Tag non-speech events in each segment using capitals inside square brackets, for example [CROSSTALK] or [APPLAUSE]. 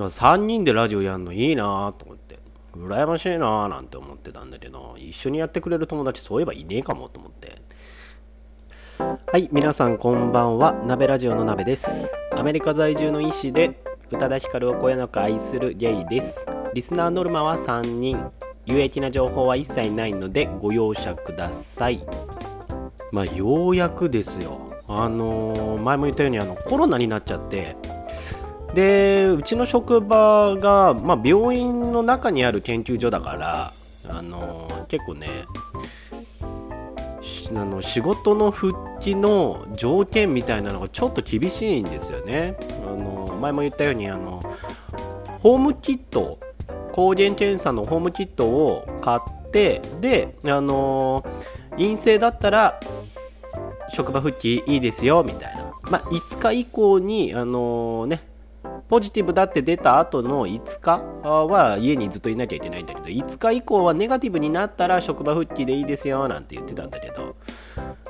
だ3人でラジオやるのいいなと思って。羨ましいななんて思ってたんだけど一緒にやってくれる友達そういえばいねえかもと思って。はい皆さんこんばんは。鍋ラジオの鍋です。アメリカ在住の医師で宇多田ヒカルをこよなく愛するゲイです。リスナーノルマは3人。有益な情報は一切ないのでご容赦ください。まあようやくですよ。あのー、前も言ったようにあのコロナになっちゃってでうちの職場が、まあ、病院の中にある研究所だからあの結構ねあの仕事の復帰の条件みたいなのがちょっと厳しいんですよね。あの前も言ったようにあのホームキット抗原検査のホームキットを買ってであの陰性だったら職場復帰いいですよみたいな、まあ、5日以降にあのねポジティブだって出た後の5日は家にずっといなきゃいけないんだけど5日以降はネガティブになったら職場復帰でいいですよなんて言ってたんだけど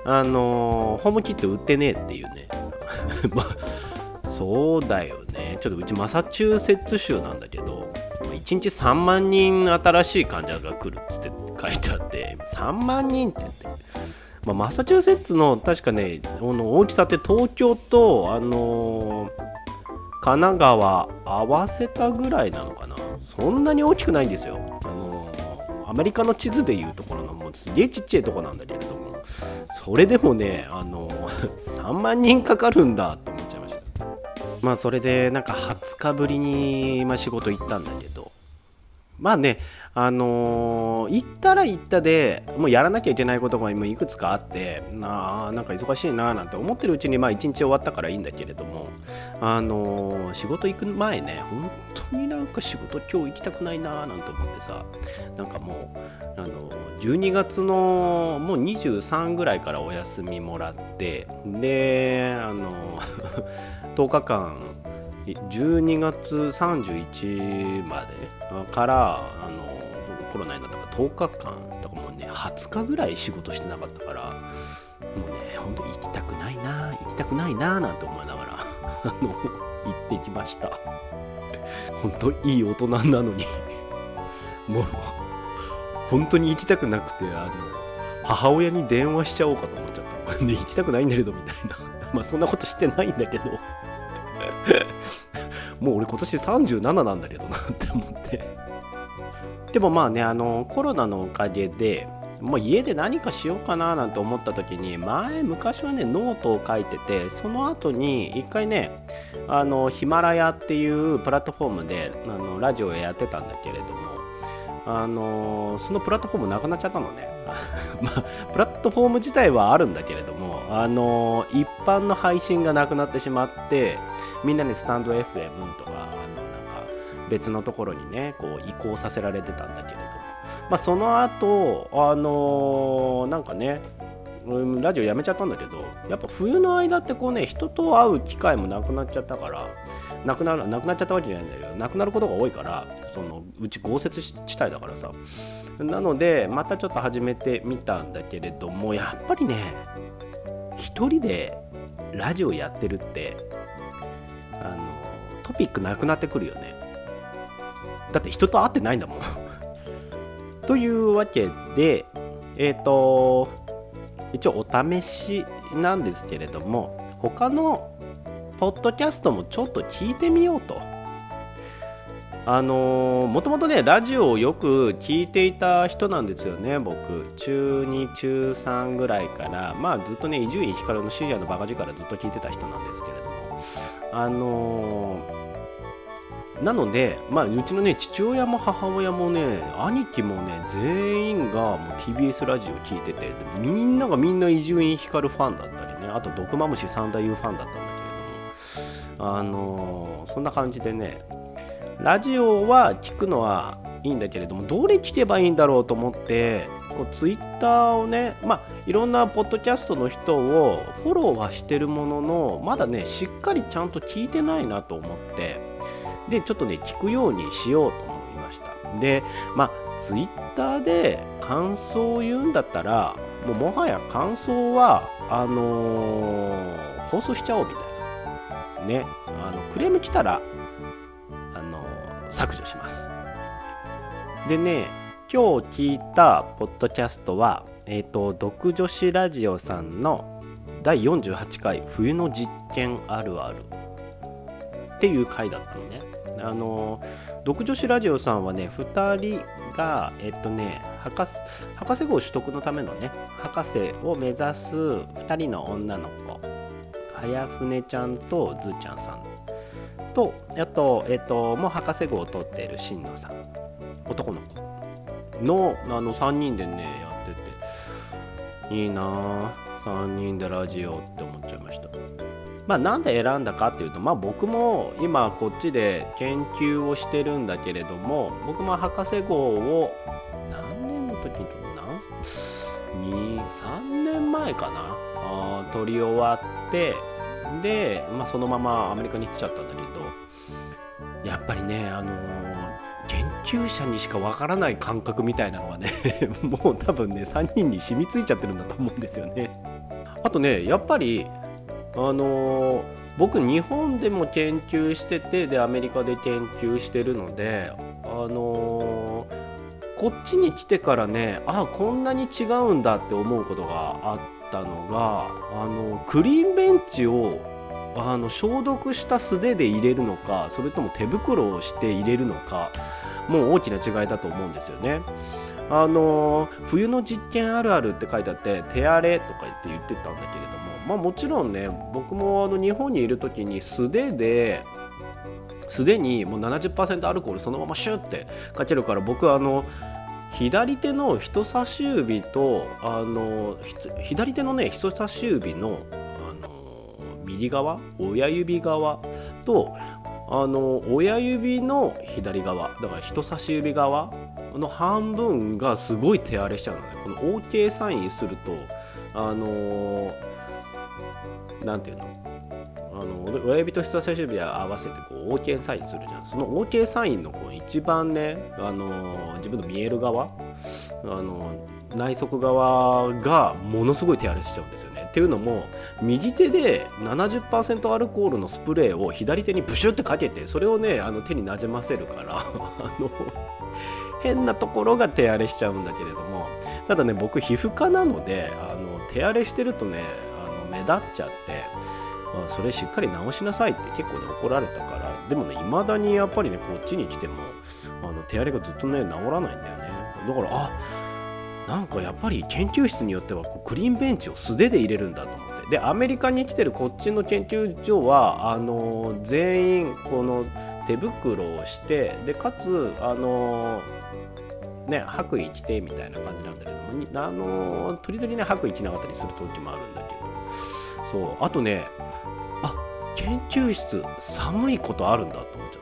あのー、ホームキット売ってねえっていうね。[LAUGHS] まあそうだよね。ちょっとうちマサチューセッツ州なんだけど1日3万人新しい患者が来るっつって書いてあって3万人って言って。まあ、マサチューセッツの確かね大きさって東京と、あの、神奈川合わせたぐらいなのかな？そんなに大きくないんですよ。あのアメリカの地図でいうところのもうすげえちっちゃいとこなんだけれども。それでもねあの3万 [LAUGHS] 人かかるんだって思っちゃいました。まあそれでなんか20日ぶりに、まあ、仕事行ったんだけど。まあねあのー、行ったら行ったでもうやらなきゃいけないことが今いくつかあってななんか忙しいななんて思ってるうちにまあ一日終わったからいいんだけれどもあのー、仕事行く前ね本当になんか仕事今日行きたくないななんて思ってさなんかもうあの12月のもう23ぐらいからお休みもらってであの10 [LAUGHS] 日間12月31までからあのコロナになったから10日間とかもうね20日ぐらい仕事してなかったからもうねほんと行きたくないな行きたくないななんて思いながら [LAUGHS] 行ってきました。本当いい大人なのに。[LAUGHS] もう本当に行きたくなくてあの母親に電話しちゃおうかと思っちゃった。[LAUGHS] 行きたくないんだけどみたいな。まあそんなことしてないんだけど。[LAUGHS] もう俺今年37なんだけどなって思って。でもまあねあのコロナのおかげでもう家で何かしようかななんて思った時に前昔はねノートを書いててその後に一回ねあのヒマラヤっていうプラットフォームであのラジオをやってたんだけれどもあのそのプラットフォームなくなっちゃったのね。[LAUGHS] まあプラットフォーム自体はあるんだけれどもあの一般の配信がなくなってしまってみんなねスタンド FM とか別のところにねこう移行させられてたんだけれども、まあ、その後あのー、なんかねラジオやめちゃったんだけどやっぱ冬の間ってこうね人と会う機会もなくなっちゃったからなくなるなくなっちゃったわけじゃないんだけどなくなることが多いからそのうち豪雪地帯だからさ。なのでまたちょっと始めてみたんだけれどもやっぱりね一人でラジオやってるってトピックなくなってくるよねだって人と会ってないんだもん [LAUGHS] というわけで、えっ、ー、と、一応お試しなんですけれども、他のポッドキャストもちょっと聞いてみようと。あのー、もともとね、ラジオをよく聞いていた人なんですよね、僕。中2、中3ぐらいから、まあずっとね、伊集院光の深夜のバカ力ずっと聞いてた人なんですけれども、あのーなので、まあ、うちのね、父親も母親もね、兄貴もね、全員がもう TBS ラジオ聞いてて、みんながみんな伊集院光ファンだったりね、あと、毒マムシ三太夫ファンだったんだけれども、あのー、そんな感じでね、ラジオは聞くのはいいんだけれども、どれ聞けばいいんだろうと思って、こうツイッターをね、まあ、いろんなポッドキャストの人をフォローはしてるものの、まだね、しっかりちゃんと聞いてないなと思って、でちょっとね聞くようにしようと思いました。でまあツイッターで感想を言うんだったらもうもはや感想はあのー、放送しちゃおうみたいな。ねあのクレーム来たらあの削除します。でね今日聞いたポッドキャストはえっ、ー、と独女子ラジオさんの第48回冬の実験あるあるっていう回だったのね。あの独女子ラジオさんはね2人がえっとね博士博士号取得のためのね博士を目指す2人の女の子。早船ちゃんとずーちゃんさんとあとえっともう博士号を取っている新野さん。男の子。のあの3人でねやってて。いいな3人でラジオって思っちゃいました。まあなんで選んだかっていうとまあ僕も今こっちで研究をしてるんだけれども僕も博士号を何年の時に何23年前かな？あ取り終わってで、まあ、そのままアメリカに来ちゃったんだけどやっぱりねあのー、研究者にしかわからない感覚みたいなのはね [LAUGHS] もう多分ね3人に染みついちゃってるんだと思うんですよね。あとねやっぱりあのー、僕日本でも研究しててでアメリカで研究してるのであのー、こっちに来てからねあこんなに違うんだって思うことがあったのがあのクリーンベンチをあの消毒した素手で入れるのかそれとも手袋をして入れるのかもう大きな違いだと思うんですよね。あの冬の実験あるあるって書いてあって手荒れとか言って言ってたんだけれどもまあもちろんね僕もあの日本にいる時に素手ですでにもう70%アルコールそのままシュッてかけるから僕あの左手の人差し指とあの左手のね人差し指の右側親指側とあの親指の左側だから人差し指側の半分がすごい手荒れしちゃうのね。この OK サインするとあの何て言うの？あの親指と人差し指合わせてこう OK サインするじゃん。その OK サインのこう一番ねあの自分の見える側あの内側側がものすごい手荒れしちゃうんですよ。っていうのも右手で70%アルコールのスプレーを左手にブシュってかけてそれをねあの手になじませるから [LAUGHS] あの変なところが手荒れしちゃうんだけれどもただね僕皮膚科なのであの手荒れしてるとねあの目立っちゃって。それしっかり直しなさいって結構ね怒られたからでもね未だにやっぱりねこっちに来てもあの手荒れがずっとね治らないんだよねだからあなんかやっぱり研究室によってはこうクリーンベンチを素手で入れるんだと思って。でアメリカに来てるこっちの研究所はあの全員この手袋をしてでかつあのね白衣着てみたいな感じなんだけどもあの時々ね白衣着なかったりする時もあるんだけど。そうあとねあ研究室寒いことあるんだと思っちゃった。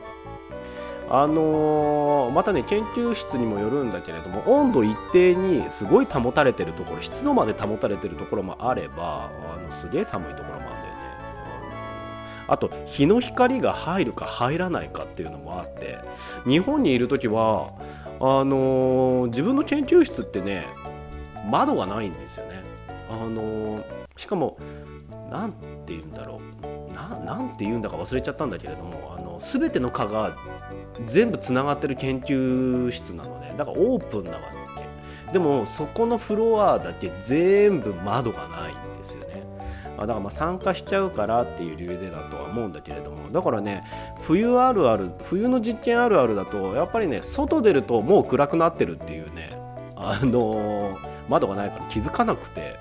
あのー、またね研究室にもよるんだけれども温度一定にすごい保たれてるところ湿度まで保たれてるところもあればあのすげえ寒いところもあるんだよね。あと日の光が入るか入らないかっていうのもあって日本にいる時はあのー、自分の研究室ってね窓がないんですよね。あのー、しかも何て言うんだろう。ななんて言うんだか忘れちゃったんだけれどもあの全ての科が全部つながってる研究室なのでだからオープンなわけでもそこのフロアだけ全部窓がないんですよね。だからまあ参加しちゃうからっていう理由でだとは思うんだけれどもだからね冬あるある冬の実験あるあるだとやっぱりね外出るともう暗くなってるっていうねあのー、窓がないから気づかなくて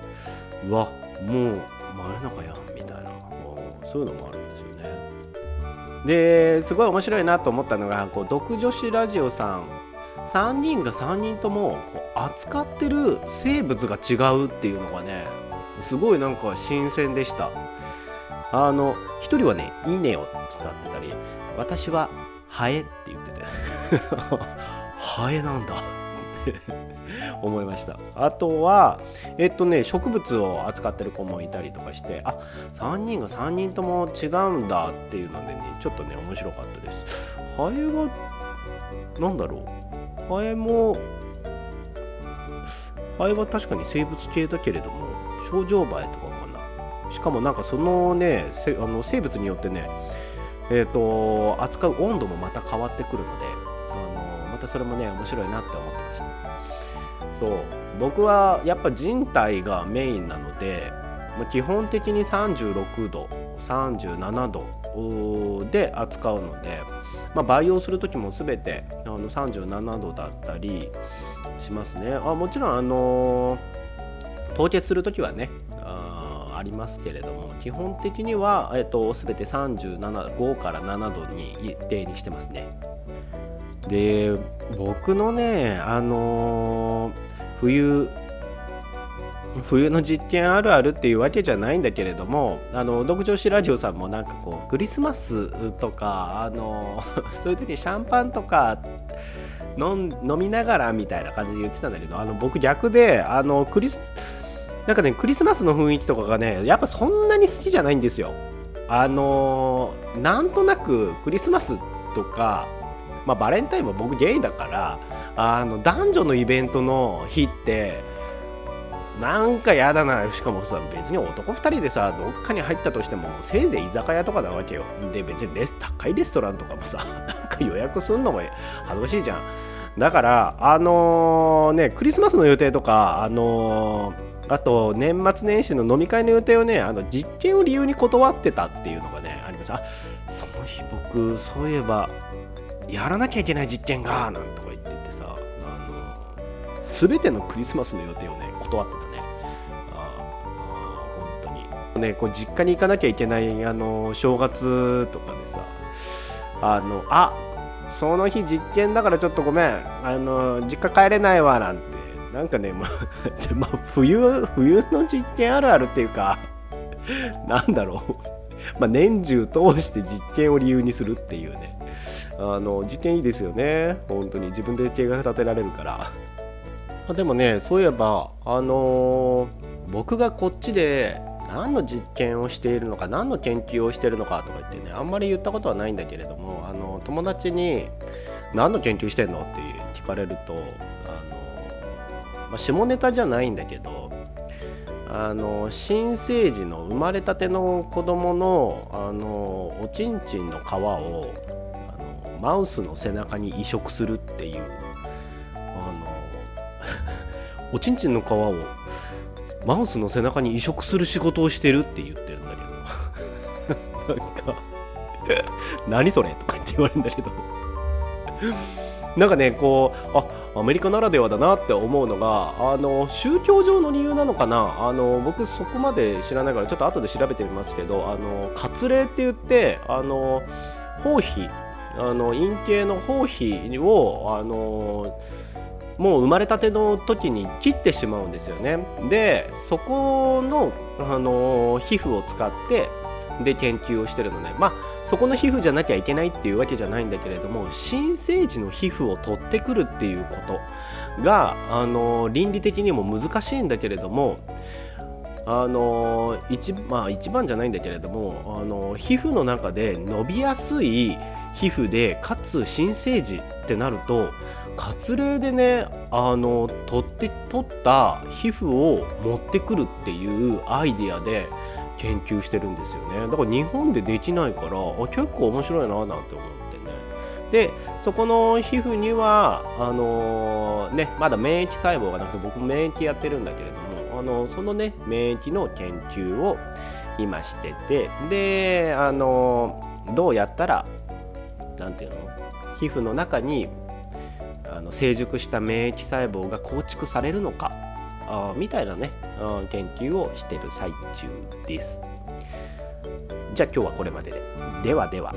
うわもう真夜中やんみたいな。そういうのもあるんですよね。ですごい面白いなと思ったのがこう独女子ラジオさん。3人が3人ともこう扱ってる生物が違うっていうのがねすごいなんか新鮮でした。あの1人はね稲を使ってたり私はハエって言ってて。[LAUGHS] ハエなんだ。[LAUGHS] 思いました。あとはえっとね植物を扱ってる子もいたりとかしてあ3人が3人とも違うんだっていうのでねちょっとね面白かったです。ハエは何だろう。ハエもハエは確かに生物系だけれども症状映えとかかな。しかもなんかそのねあの生物によってねえーと、扱う温度もまた変わってくるのでそれもね面白いなって思ってました。そう。僕はやっぱ人体がメインなので基本的に36度37度で扱うので、まあ、培養する時も全てあの37度だったりしますね。あもちろんあの凍結する時はねありますけれども基本的には、えっと、全て375から7度に一定にしてますね。で僕のねあのー、冬冬の実験あるあるっていうわけじゃないんだけれどもあの独女子ラジオさんもなんかこうクリスマスとかあの [LAUGHS] そういう時にシャンパンとか飲みながらみたいな感じで言ってたんだけどあの僕逆であのクリスなんかねクリスマスの雰囲気とかがねやっぱそんなに好きじゃないんですよ。あのなんとなくクリスマスとかまあ、バレンタインも僕ゲイだからあの男女のイベントの日ってなんかやだな。しかもさ別に男2人でさどっかに入ったとしてもせいぜい居酒屋とかなわけよ。で別にレス高いレストランとかもさ [LAUGHS] なんか予約すんのも恥ずかしいじゃん。だからあのー、ねクリスマスの予定とかあのーあと年末年始の飲み会の予定をねあの実験を理由に断ってたっていうのがねあります。あその日僕そういえばやらなきゃいけない実験がなんとか言っててさあの全てのクリスマスの予定をね断ってたね。ああ本当に。ねこう実家に行かなきゃいけないあの正月とかでさあのあその日実験だからちょっとごめん。あの実家帰れないわなんて。なんかね、まあ、[LAUGHS] まあ、冬冬の実験あるあるっていうかなんだろう。[LAUGHS] まあ年中通して実験を理由にするっていうね。あの実験いいですよね。本当に。自分で計画立てられるから。でもねそういえばあのー、僕がこっちで何の実験をしているのか何の研究をしているのかとか言ってねあんまり言ったことはないんだけれどもあの友達に「何の研究してんの?」って聞かれるとあの、まあ、下ネタじゃないんだけどあの新生児の生まれたての子供のあのおちんちんの皮をマウスの背中に移植するっていうあの [LAUGHS] おちんちんの皮をマウスの背中に移植する仕事をしてるって言ってるんだけど。[LAUGHS] なんか [LAUGHS] 何それとかって言われるんだけど。なんかねこうあアメリカならではだなって思うのがあの宗教上の理由なのかな。あの僕そこまで知らないからちょっと後で調べてみますけどあの割礼って言ってあの包皮あの陰茎の包皮をあのもう生まれたての時に切ってしまうんですよね。でそこの、あの皮膚を使ってで研究をしてるのね。まあそこの皮膚じゃなきゃいけないっていうわけじゃないんだけれども新生児の皮膚を取ってくるっていうことが、あの倫理的にも難しいんだけれどもあの一,、まあ、一番じゃないんだけれどもあの皮膚の中で伸びやすい皮膚でかつ新生児ってなると割礼でねあの取って取った皮膚を持ってくるっていうアイディアで研究してるんですよね。だから日本でできないからあ結構面白いななんて思ってね。でそこの皮膚にはあのー、ねまだ免疫細胞がなくて僕免疫やってるんだけれどもあのそのね免疫の研究を今しててであの、どうやったら何て言うの？皮膚の中にあの成熟した免疫細胞が構築されるのかあみたいなね研究をしてる最中です。じゃあ今日はこれまでで。ではでは。